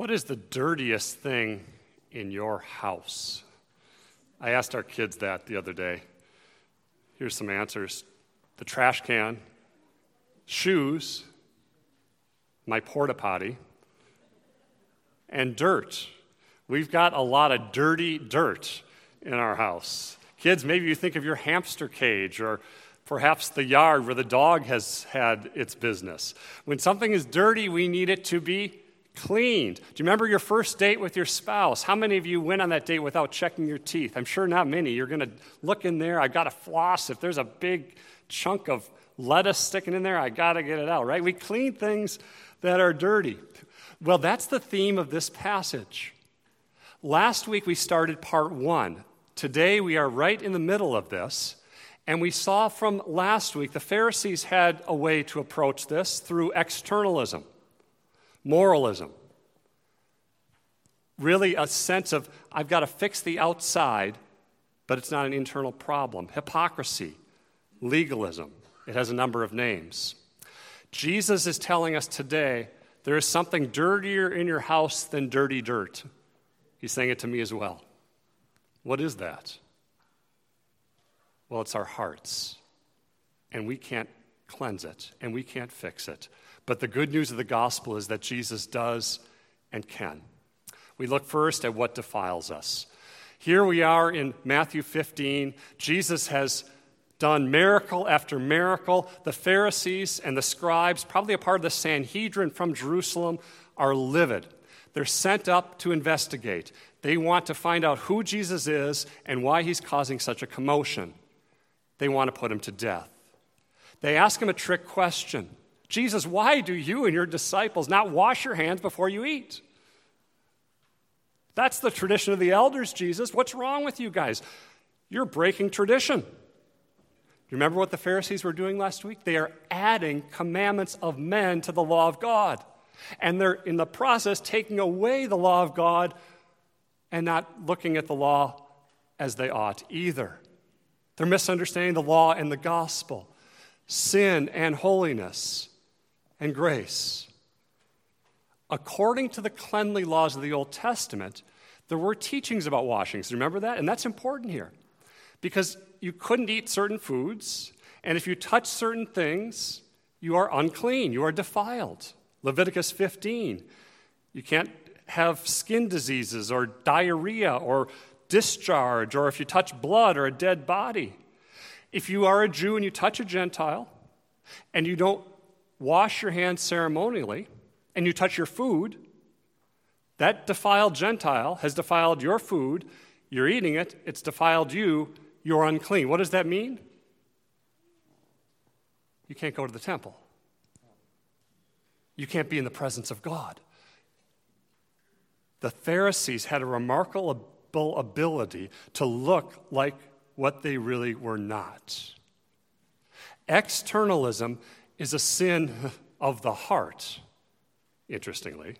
What is the dirtiest thing in your house? I asked our kids that the other day. Here's some answers the trash can, shoes, my porta potty, and dirt. We've got a lot of dirty dirt in our house. Kids, maybe you think of your hamster cage or perhaps the yard where the dog has had its business. When something is dirty, we need it to be cleaned. Do you remember your first date with your spouse? How many of you went on that date without checking your teeth? I'm sure not many. You're going to look in there. I've got to floss. If there's a big chunk of lettuce sticking in there, I got to get it out, right? We clean things that are dirty. Well, that's the theme of this passage. Last week we started part one. Today we are right in the middle of this. And we saw from last week the Pharisees had a way to approach this through externalism, moralism. Really, a sense of, I've got to fix the outside, but it's not an internal problem. Hypocrisy, legalism. It has a number of names. Jesus is telling us today there is something dirtier in your house than dirty dirt. He's saying it to me as well. What is that? Well, it's our hearts. And we can't cleanse it, and we can't fix it. But the good news of the gospel is that Jesus does and can. We look first at what defiles us. Here we are in Matthew 15. Jesus has done miracle after miracle. The Pharisees and the scribes, probably a part of the Sanhedrin from Jerusalem, are livid. They're sent up to investigate. They want to find out who Jesus is and why he's causing such a commotion they want to put him to death. They ask him a trick question Jesus, why do you and your disciples not wash your hands before you eat? That's the tradition of the elders, Jesus. What's wrong with you guys? You're breaking tradition. Do you remember what the Pharisees were doing last week? They are adding commandments of men to the law of God. And they're in the process taking away the law of God and not looking at the law as they ought either. They're misunderstanding the law and the gospel, sin and holiness and grace. According to the cleanly laws of the Old Testament, there were teachings about washings. Remember that? And that's important here because you couldn't eat certain foods, and if you touch certain things, you are unclean, you are defiled. Leviticus 15. You can't have skin diseases or diarrhea or discharge or if you touch blood or a dead body. If you are a Jew and you touch a Gentile and you don't wash your hands ceremonially and you touch your food, that defiled Gentile has defiled your food. You're eating it, it's defiled you, you're unclean. What does that mean? You can't go to the temple. You can't be in the presence of God. The Pharisees had a remarkable ability to look like what they really were not. Externalism is a sin of the heart, interestingly,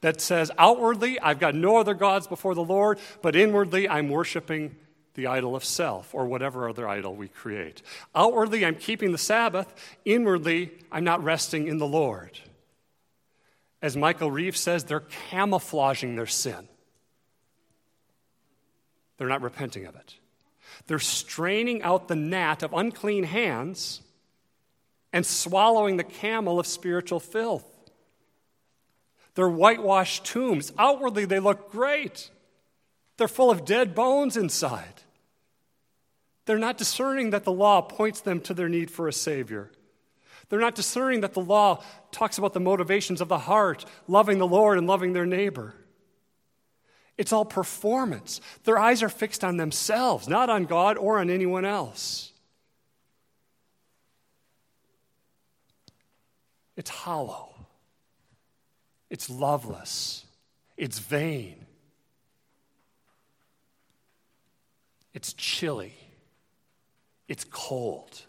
that says outwardly, I've got no other gods before the Lord, but inwardly, I'm worshiping the idol of self or whatever other idol we create. Outwardly, I'm keeping the Sabbath. Inwardly, I'm not resting in the Lord. As Michael Reeves says, they're camouflaging their sin. They're not repenting of it. They're straining out the gnat of unclean hands and swallowing the camel of spiritual filth. They're whitewashed tombs. Outwardly, they look great. They're full of dead bones inside. They're not discerning that the law points them to their need for a Savior. They're not discerning that the law talks about the motivations of the heart, loving the Lord and loving their neighbor. It's all performance. Their eyes are fixed on themselves, not on God or on anyone else. It's hollow. It's loveless. It's vain. It's chilly. It's cold.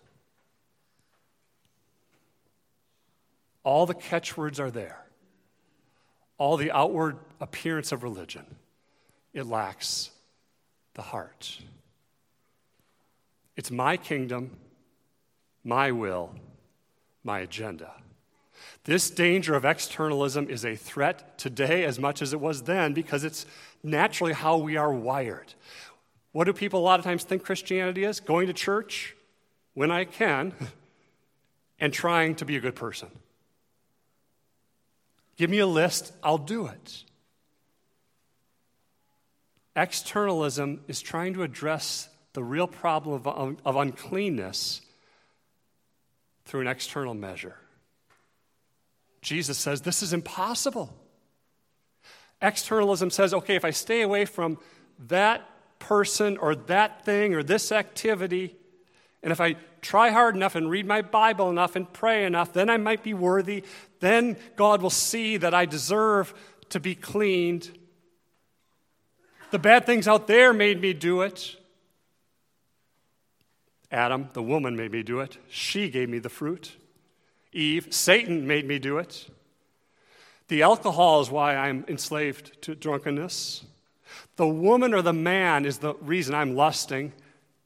All the catchwords are there. All the outward appearance of religion it lacks the heart. It's my kingdom, my will, my agenda. This danger of externalism is a threat today as much as it was then because it's naturally how we are wired. What do people a lot of times think Christianity is? Going to church when I can and trying to be a good person. Give me a list, I'll do it. Externalism is trying to address the real problem of, of uncleanness through an external measure. Jesus says this is impossible. Externalism says, okay, if I stay away from that person or that thing or this activity, and if I try hard enough and read my Bible enough and pray enough, then I might be worthy. Then God will see that I deserve to be cleaned. The bad things out there made me do it. Adam, the woman, made me do it. She gave me the fruit. Eve, Satan made me do it. The alcohol is why I'm enslaved to drunkenness. The woman or the man is the reason I'm lusting.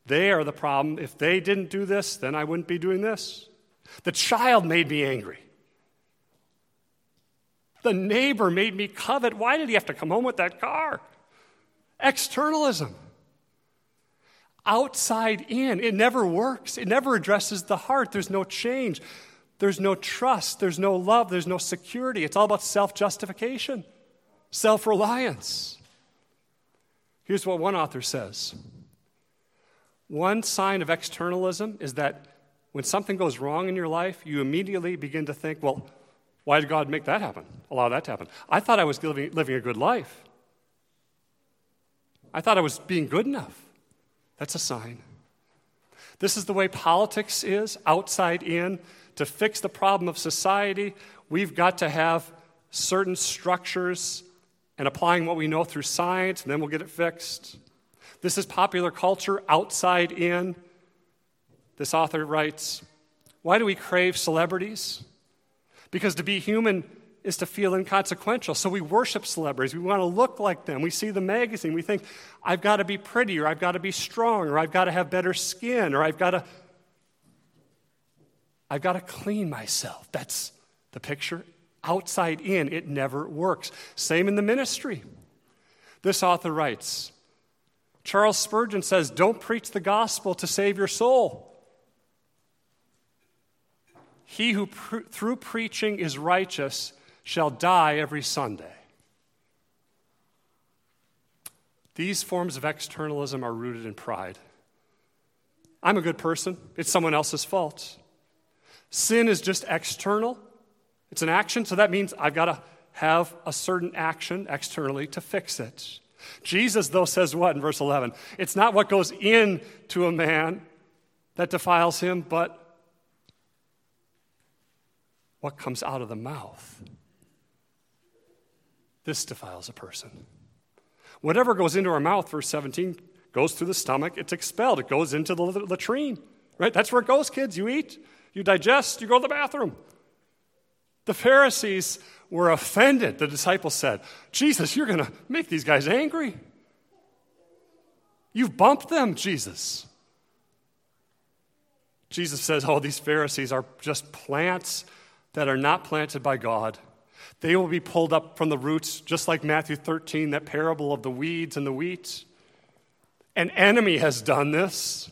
They are the problem. If they didn't do this, then I wouldn't be doing this. The child made me angry. The neighbor made me covet. Why did he have to come home with that car? Externalism. Outside in. It never works. It never addresses the heart. There's no change. There's no trust. There's no love. There's no security. It's all about self justification, self reliance. Here's what one author says One sign of externalism is that when something goes wrong in your life, you immediately begin to think, well, why did God make that happen? Allow that to happen? I thought I was living, living a good life. I thought I was being good enough. That's a sign. This is the way politics is, outside in. To fix the problem of society, we've got to have certain structures and applying what we know through science, and then we'll get it fixed. This is popular culture, outside in. This author writes Why do we crave celebrities? Because to be human is to feel inconsequential. So we worship celebrities. We want to look like them. We see the magazine. We think, I've got to be pretty, or I've got to be strong, or I've got to have better skin, or I've got to. I've got to clean myself. That's the picture. Outside in, it never works. Same in the ministry. This author writes Charles Spurgeon says, Don't preach the gospel to save your soul. He who pr- through preaching is righteous shall die every Sunday. These forms of externalism are rooted in pride. I'm a good person, it's someone else's fault. Sin is just external, it's an action, so that means I've got to have a certain action externally to fix it. Jesus, though, says what in verse 11? It's not what goes in to a man that defiles him, but what comes out of the mouth. This defiles a person. Whatever goes into our mouth, verse 17, goes through the stomach, it's expelled. It goes into the latrine, right? That's where it goes, kids. You eat, you digest, you go to the bathroom. The Pharisees were offended. The disciples said, Jesus, you're going to make these guys angry. You've bumped them, Jesus. Jesus says, Oh, these Pharisees are just plants that are not planted by God. They will be pulled up from the roots, just like Matthew 13, that parable of the weeds and the wheat. An enemy has done this.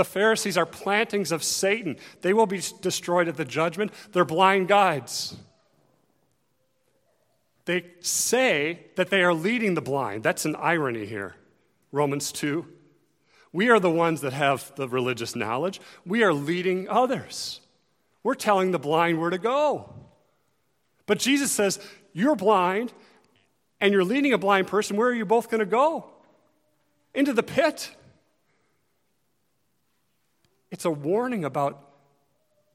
The Pharisees are plantings of Satan. They will be destroyed at the judgment. They're blind guides. They say that they are leading the blind. That's an irony here. Romans 2. We are the ones that have the religious knowledge, we are leading others. We're telling the blind where to go. But Jesus says, You're blind and you're leading a blind person. Where are you both going to go? Into the pit. It's a warning about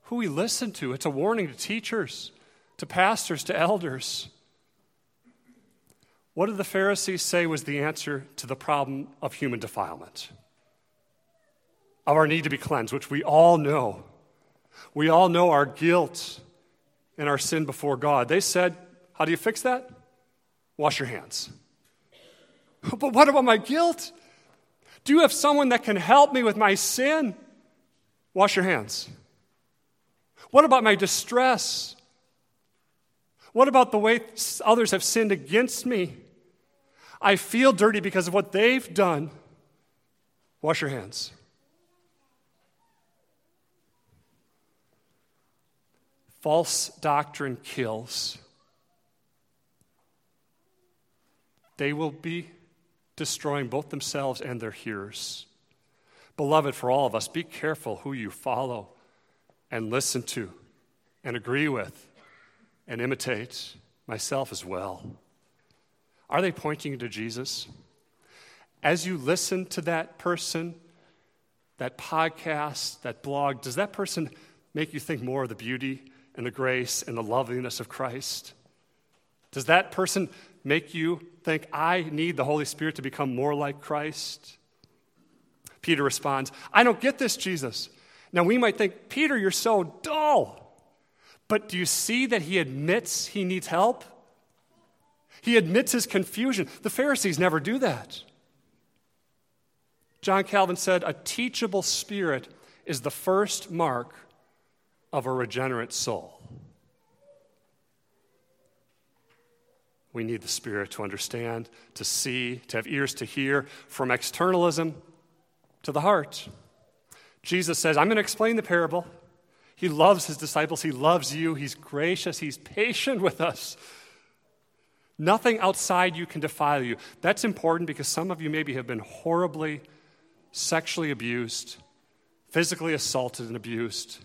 who we listen to, it's a warning to teachers, to pastors, to elders. What did the Pharisees say was the answer to the problem of human defilement? Of our need to be cleansed, which we all know. We all know our guilt and our sin before God. They said, How do you fix that? Wash your hands. But what about my guilt? Do you have someone that can help me with my sin? Wash your hands. What about my distress? What about the way others have sinned against me? I feel dirty because of what they've done. Wash your hands. False doctrine kills. They will be destroying both themselves and their hearers. Beloved, for all of us, be careful who you follow and listen to and agree with and imitate, myself as well. Are they pointing you to Jesus? As you listen to that person, that podcast, that blog, does that person make you think more of the beauty and the grace and the loveliness of Christ? Does that person make you think, I need the Holy Spirit to become more like Christ? Peter responds, I don't get this, Jesus. Now we might think, Peter, you're so dull. But do you see that he admits he needs help? He admits his confusion. The Pharisees never do that. John Calvin said, A teachable spirit is the first mark of a regenerate soul. We need the Spirit to understand, to see, to have ears to hear, from externalism to the heart. Jesus says, I'm going to explain the parable. He loves his disciples. He loves you. He's gracious. He's patient with us. Nothing outside you can defile you. That's important because some of you maybe have been horribly sexually abused, physically assaulted and abused.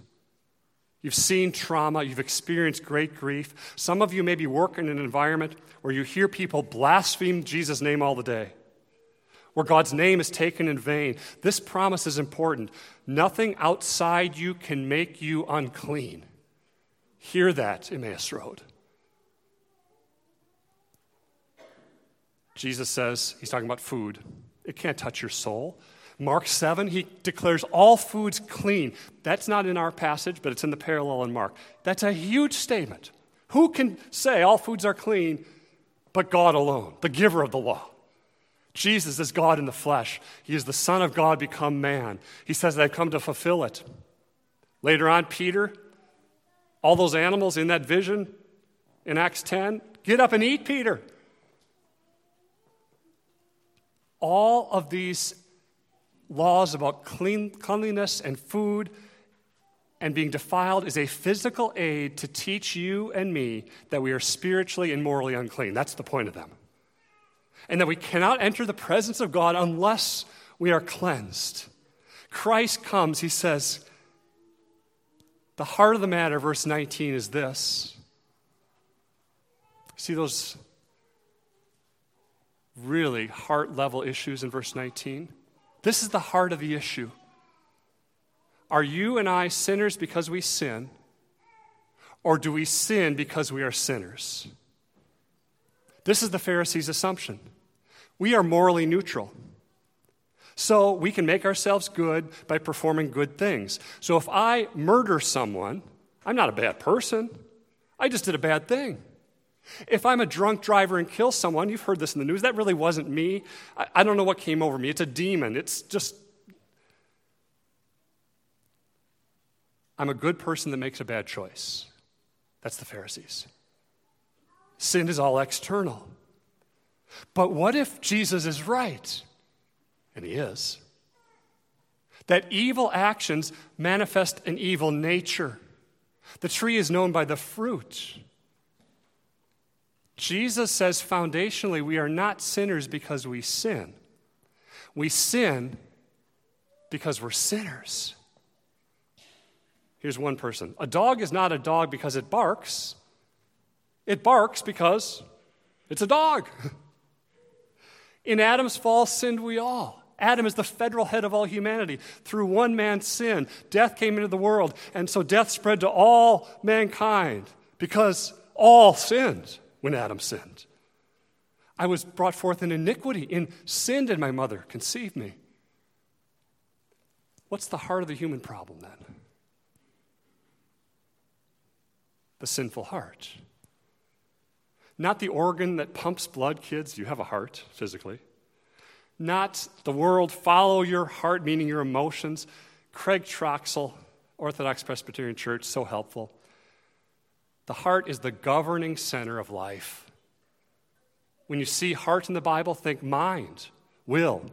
You've seen trauma, you've experienced great grief. Some of you maybe work in an environment where you hear people blaspheme Jesus' name all the day, where God's name is taken in vain. This promise is important. Nothing outside you can make you unclean. Hear that, Emmaus Road. Jesus says, he's talking about food. It can't touch your soul. Mark 7, he declares all foods clean. That's not in our passage, but it's in the parallel in Mark. That's a huge statement. Who can say all foods are clean but God alone, the giver of the law? Jesus is God in the flesh. He is the Son of God become man. He says, that I've come to fulfill it. Later on, Peter, all those animals in that vision in Acts 10, get up and eat, Peter. All of these laws about clean, cleanliness and food and being defiled is a physical aid to teach you and me that we are spiritually and morally unclean. That's the point of them and that we cannot enter the presence of God unless we are cleansed. Christ comes, he says, the heart of the matter, verse 19, is this. See those really heart level issues in verse 19? This is the heart of the issue. Are you and I sinners because we sin, or do we sin because we are sinners? This is the Pharisees' assumption. We are morally neutral. So we can make ourselves good by performing good things. So if I murder someone, I'm not a bad person. I just did a bad thing. If I'm a drunk driver and kill someone, you've heard this in the news, that really wasn't me. I, I don't know what came over me. It's a demon. It's just. I'm a good person that makes a bad choice. That's the Pharisees. Sin is all external. But what if Jesus is right? And he is. That evil actions manifest an evil nature. The tree is known by the fruit. Jesus says foundationally, we are not sinners because we sin. We sin because we're sinners. Here's one person a dog is not a dog because it barks, it barks because it's a dog. In Adam's fall, sinned we all. Adam is the federal head of all humanity. Through one man's sin, death came into the world, and so death spread to all mankind because all sinned when Adam sinned. I was brought forth in iniquity. In sin did my mother conceive me. What's the heart of the human problem then? The sinful heart. Not the organ that pumps blood, kids. You have a heart physically. Not the world, follow your heart, meaning your emotions. Craig Troxel, Orthodox Presbyterian Church, so helpful. The heart is the governing center of life. When you see heart in the Bible, think mind, will,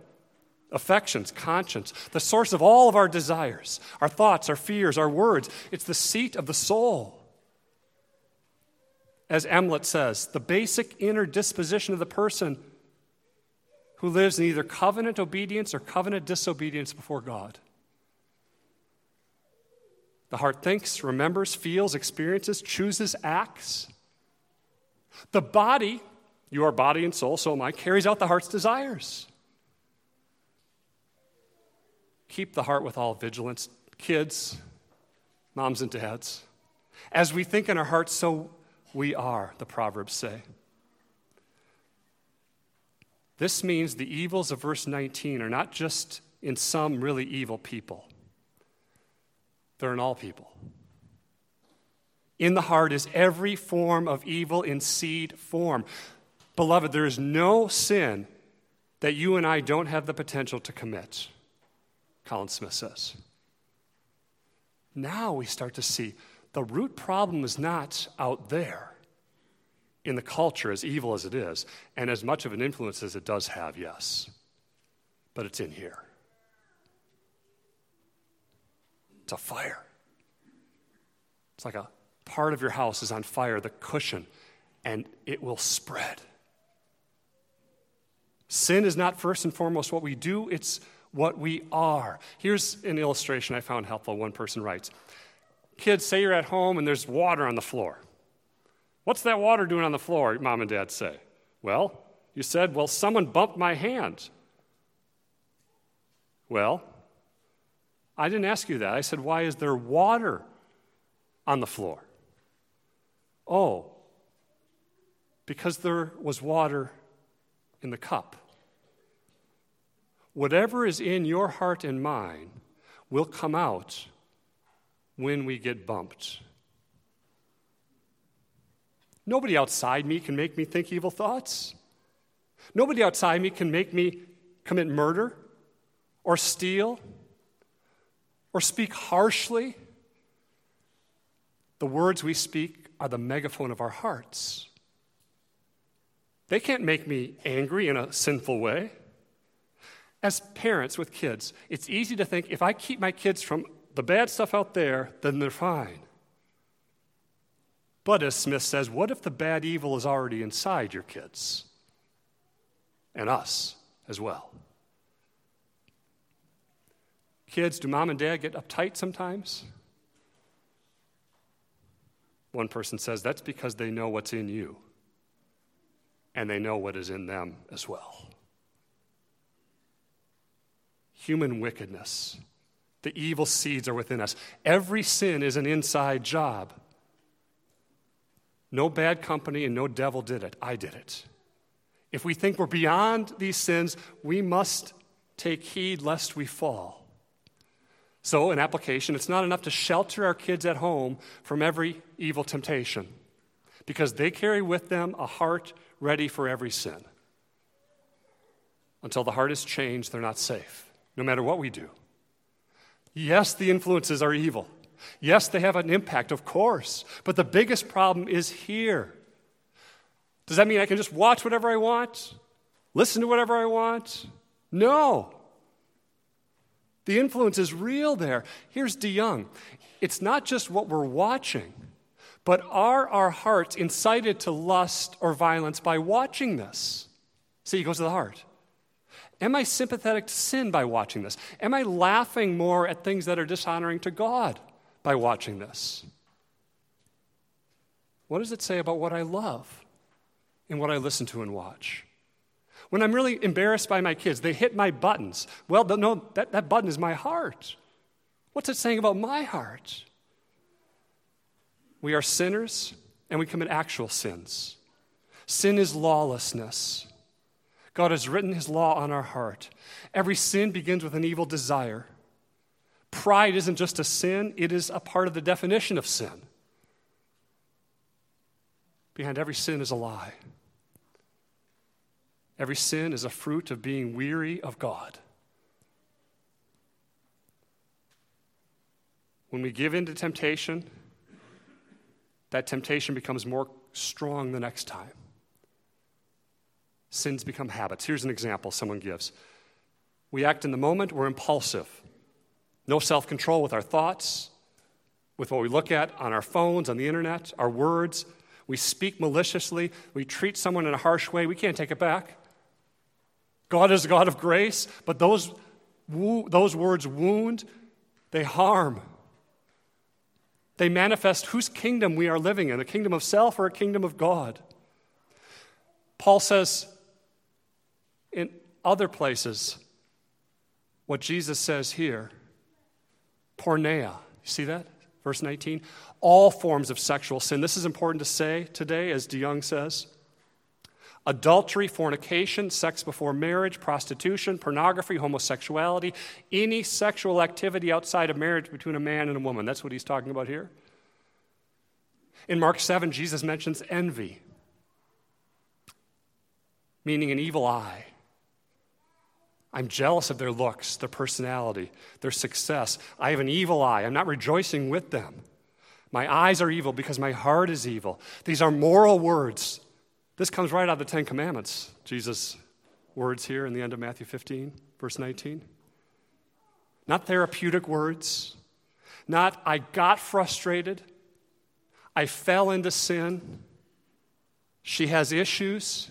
affections, conscience, the source of all of our desires, our thoughts, our fears, our words. It's the seat of the soul. As Emlet says, the basic inner disposition of the person who lives in either covenant obedience or covenant disobedience before God. The heart thinks, remembers, feels, experiences, chooses, acts. The body, your body and soul, so am I, carries out the heart's desires. Keep the heart with all vigilance. Kids, moms and dads, as we think in our hearts, so we are, the Proverbs say. This means the evils of verse 19 are not just in some really evil people, they're in all people. In the heart is every form of evil in seed form. Beloved, there is no sin that you and I don't have the potential to commit, Colin Smith says. Now we start to see the root problem is not out there in the culture, as evil as it is, and as much of an influence as it does have, yes. But it's in here. It's a fire. It's like a part of your house is on fire, the cushion, and it will spread. Sin is not first and foremost what we do, it's what we are. Here's an illustration I found helpful. One person writes Kids, say you're at home and there's water on the floor. What's that water doing on the floor? Mom and dad say. Well, you said, Well, someone bumped my hand. Well, I didn't ask you that. I said, Why is there water on the floor? Oh, because there was water in the cup. Whatever is in your heart and mine will come out when we get bumped. Nobody outside me can make me think evil thoughts. Nobody outside me can make me commit murder or steal or speak harshly. The words we speak are the megaphone of our hearts. They can't make me angry in a sinful way. As parents with kids, it's easy to think if I keep my kids from the bad stuff out there, then they're fine. But as Smith says, what if the bad evil is already inside your kids? And us as well. Kids, do mom and dad get uptight sometimes? One person says that's because they know what's in you, and they know what is in them as well. Human wickedness, the evil seeds are within us. Every sin is an inside job. No bad company and no devil did it. I did it. If we think we're beyond these sins, we must take heed lest we fall. So, in application, it's not enough to shelter our kids at home from every evil temptation because they carry with them a heart ready for every sin. Until the heart is changed, they're not safe, no matter what we do. Yes, the influences are evil. Yes, they have an impact, of course, but the biggest problem is here. Does that mean I can just watch whatever I want? Listen to whatever I want? No. The influence is real there. Here's DeYoung it's not just what we're watching, but are our hearts incited to lust or violence by watching this? See, he goes to the heart. Am I sympathetic to sin by watching this? Am I laughing more at things that are dishonoring to God? by watching this? What does it say about what I love and what I listen to and watch? When I'm really embarrassed by my kids, they hit my buttons. Well, no, that, that button is my heart. What's it saying about my heart? We are sinners and we commit actual sins. Sin is lawlessness. God has written his law on our heart. Every sin begins with an evil desire. Pride isn't just a sin, it is a part of the definition of sin. Behind every sin is a lie. Every sin is a fruit of being weary of God. when we give in to temptation, that temptation becomes more strong the next time. Sins become habits. Here's an example someone gives. We act in the moment, we're impulsive. No self control with our thoughts, with what we look at on our phones, on the internet, our words. We speak maliciously. We treat someone in a harsh way. We can't take it back. God is a God of grace, but those, those words wound, they harm. They manifest whose kingdom we are living in a kingdom of self or a kingdom of God. Paul says in other places what Jesus says here porneia. You see that? Verse 19. All forms of sexual sin. This is important to say today, as DeYoung says. Adultery, fornication, sex before marriage, prostitution, pornography, homosexuality, any sexual activity outside of marriage between a man and a woman. That's what he's talking about here. In Mark 7, Jesus mentions envy, meaning an evil eye. I'm jealous of their looks, their personality, their success. I have an evil eye. I'm not rejoicing with them. My eyes are evil because my heart is evil. These are moral words. This comes right out of the Ten Commandments, Jesus' words here in the end of Matthew 15, verse 19. Not therapeutic words, not I got frustrated, I fell into sin, she has issues.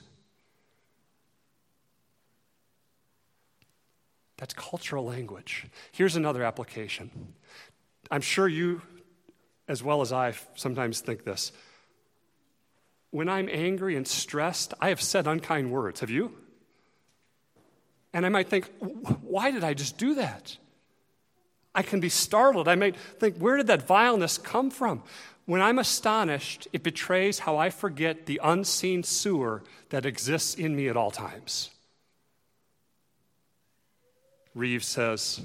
That's cultural language. Here's another application. I'm sure you, as well as I, sometimes think this. When I'm angry and stressed, I have said unkind words. Have you? And I might think, why did I just do that? I can be startled. I might think, where did that vileness come from? When I'm astonished, it betrays how I forget the unseen sewer that exists in me at all times. Reeves says,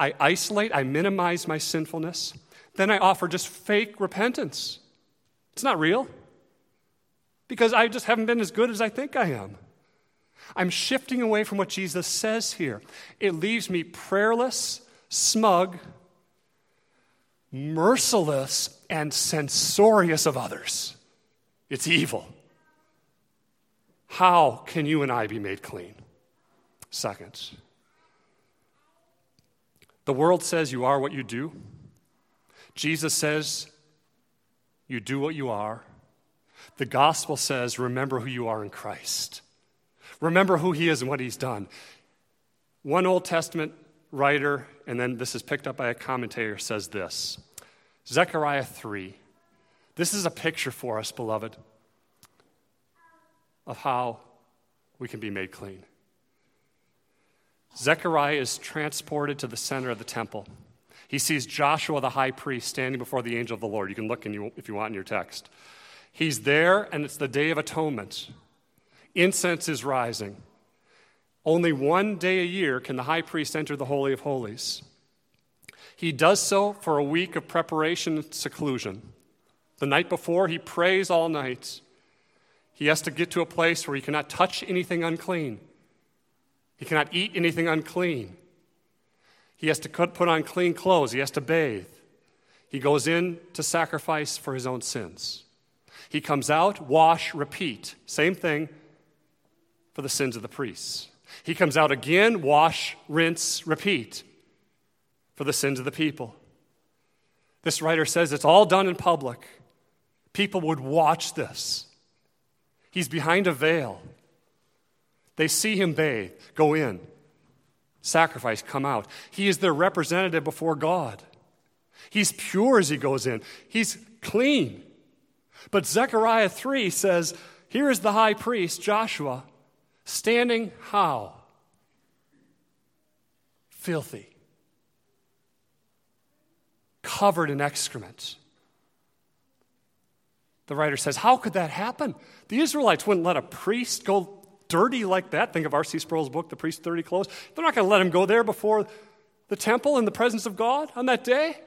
I isolate, I minimize my sinfulness, then I offer just fake repentance. It's not real because I just haven't been as good as I think I am. I'm shifting away from what Jesus says here. It leaves me prayerless, smug, merciless, and censorious of others. It's evil. How can you and I be made clean? Second, the world says you are what you do. Jesus says you do what you are. The gospel says remember who you are in Christ. Remember who he is and what he's done. One Old Testament writer, and then this is picked up by a commentator, says this Zechariah 3. This is a picture for us, beloved, of how we can be made clean. Zechariah is transported to the center of the temple. He sees Joshua the high priest standing before the angel of the Lord. You can look in you, if you want in your text. He's there, and it's the Day of Atonement. Incense is rising. Only one day a year can the high priest enter the Holy of Holies. He does so for a week of preparation and seclusion. The night before, he prays all night. He has to get to a place where he cannot touch anything unclean. He cannot eat anything unclean. He has to put on clean clothes. He has to bathe. He goes in to sacrifice for his own sins. He comes out, wash, repeat. Same thing for the sins of the priests. He comes out again, wash, rinse, repeat for the sins of the people. This writer says it's all done in public. People would watch this. He's behind a veil. They see him bathe, go in, sacrifice, come out. He is their representative before God. He's pure as he goes in, he's clean. But Zechariah 3 says, Here is the high priest, Joshua, standing how? Filthy, covered in excrement. The writer says, How could that happen? The Israelites wouldn't let a priest go dirty like that. Think of R.C. Sproul's book, The Priest's Dirty Clothes. They're not going to let him go there before the temple in the presence of God on that day.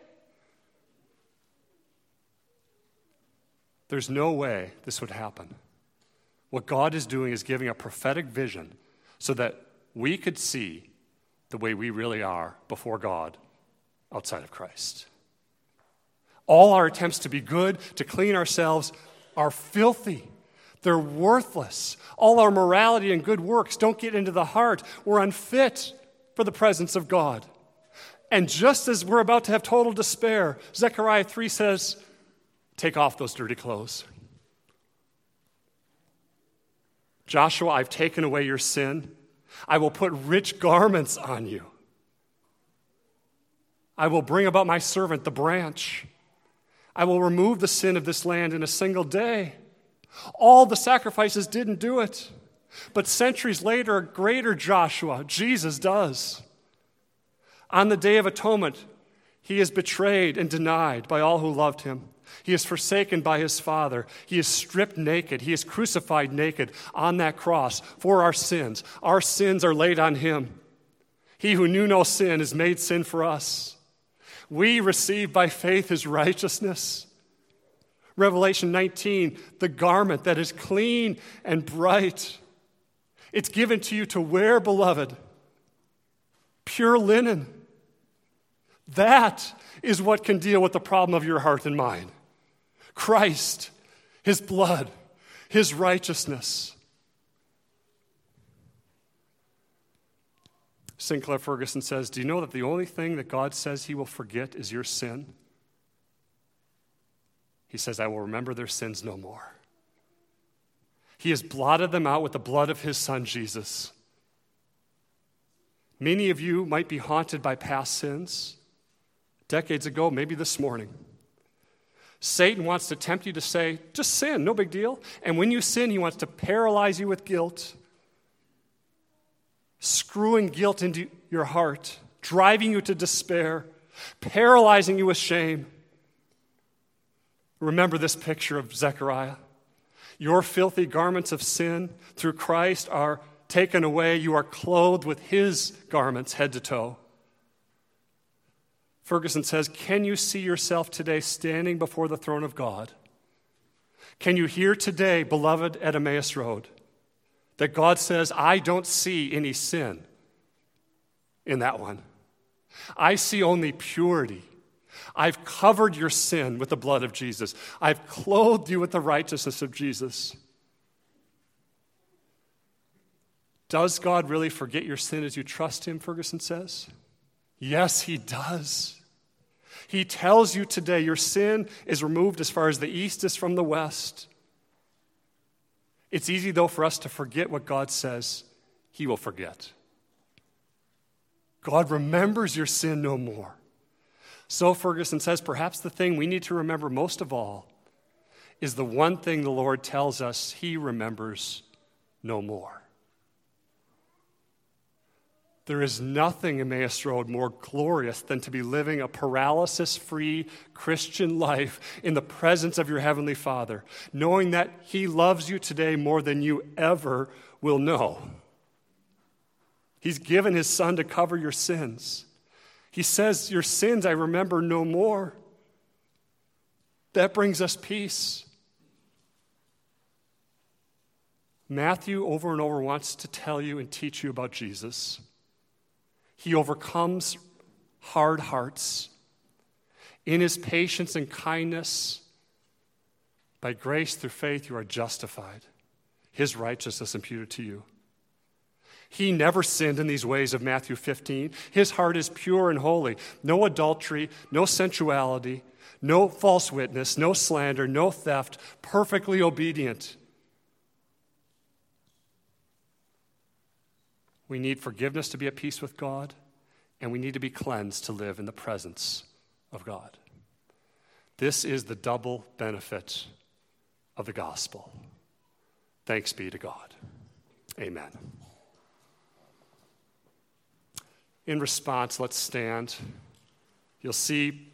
There's no way this would happen. What God is doing is giving a prophetic vision so that we could see the way we really are before God outside of Christ. All our attempts to be good, to clean ourselves, are filthy. They're worthless. All our morality and good works don't get into the heart. We're unfit for the presence of God. And just as we're about to have total despair, Zechariah 3 says, Take off those dirty clothes. Joshua, I've taken away your sin. I will put rich garments on you. I will bring about my servant, the branch. I will remove the sin of this land in a single day. All the sacrifices didn't do it. But centuries later, a greater Joshua, Jesus, does. On the Day of Atonement, he is betrayed and denied by all who loved him. He is forsaken by his Father. He is stripped naked. He is crucified naked on that cross for our sins. Our sins are laid on him. He who knew no sin is made sin for us. We receive by faith his righteousness. Revelation 19, the garment that is clean and bright. It's given to you to wear, beloved. Pure linen. That is what can deal with the problem of your heart and mind. Christ, His blood, His righteousness. Sinclair Ferguson says Do you know that the only thing that God says He will forget is your sin? He says, I will remember their sins no more. He has blotted them out with the blood of His Son, Jesus. Many of you might be haunted by past sins, decades ago, maybe this morning. Satan wants to tempt you to say, just sin, no big deal. And when you sin, he wants to paralyze you with guilt, screwing guilt into your heart, driving you to despair, paralyzing you with shame. Remember this picture of Zechariah. Your filthy garments of sin through Christ are taken away. You are clothed with his garments head to toe. Ferguson says, Can you see yourself today standing before the throne of God? Can you hear today, beloved at Emmaus Road, that God says, I don't see any sin in that one? I see only purity. I've covered your sin with the blood of Jesus. I've clothed you with the righteousness of Jesus. Does God really forget your sin as you trust Him? Ferguson says. Yes, He does. He tells you today your sin is removed as far as the east is from the west. It's easy, though, for us to forget what God says He will forget. God remembers your sin no more. So, Ferguson says, perhaps the thing we need to remember most of all is the one thing the Lord tells us He remembers no more. There is nothing, in Emmaus Road, more glorious than to be living a paralysis free Christian life in the presence of your Heavenly Father, knowing that He loves you today more than you ever will know. He's given His Son to cover your sins. He says, Your sins I remember no more. That brings us peace. Matthew, over and over, wants to tell you and teach you about Jesus. He overcomes hard hearts. In his patience and kindness, by grace through faith, you are justified. His righteousness imputed to you. He never sinned in these ways of Matthew 15. His heart is pure and holy. No adultery, no sensuality, no false witness, no slander, no theft, perfectly obedient. We need forgiveness to be at peace with God, and we need to be cleansed to live in the presence of God. This is the double benefit of the gospel. Thanks be to God. Amen. In response, let's stand. You'll see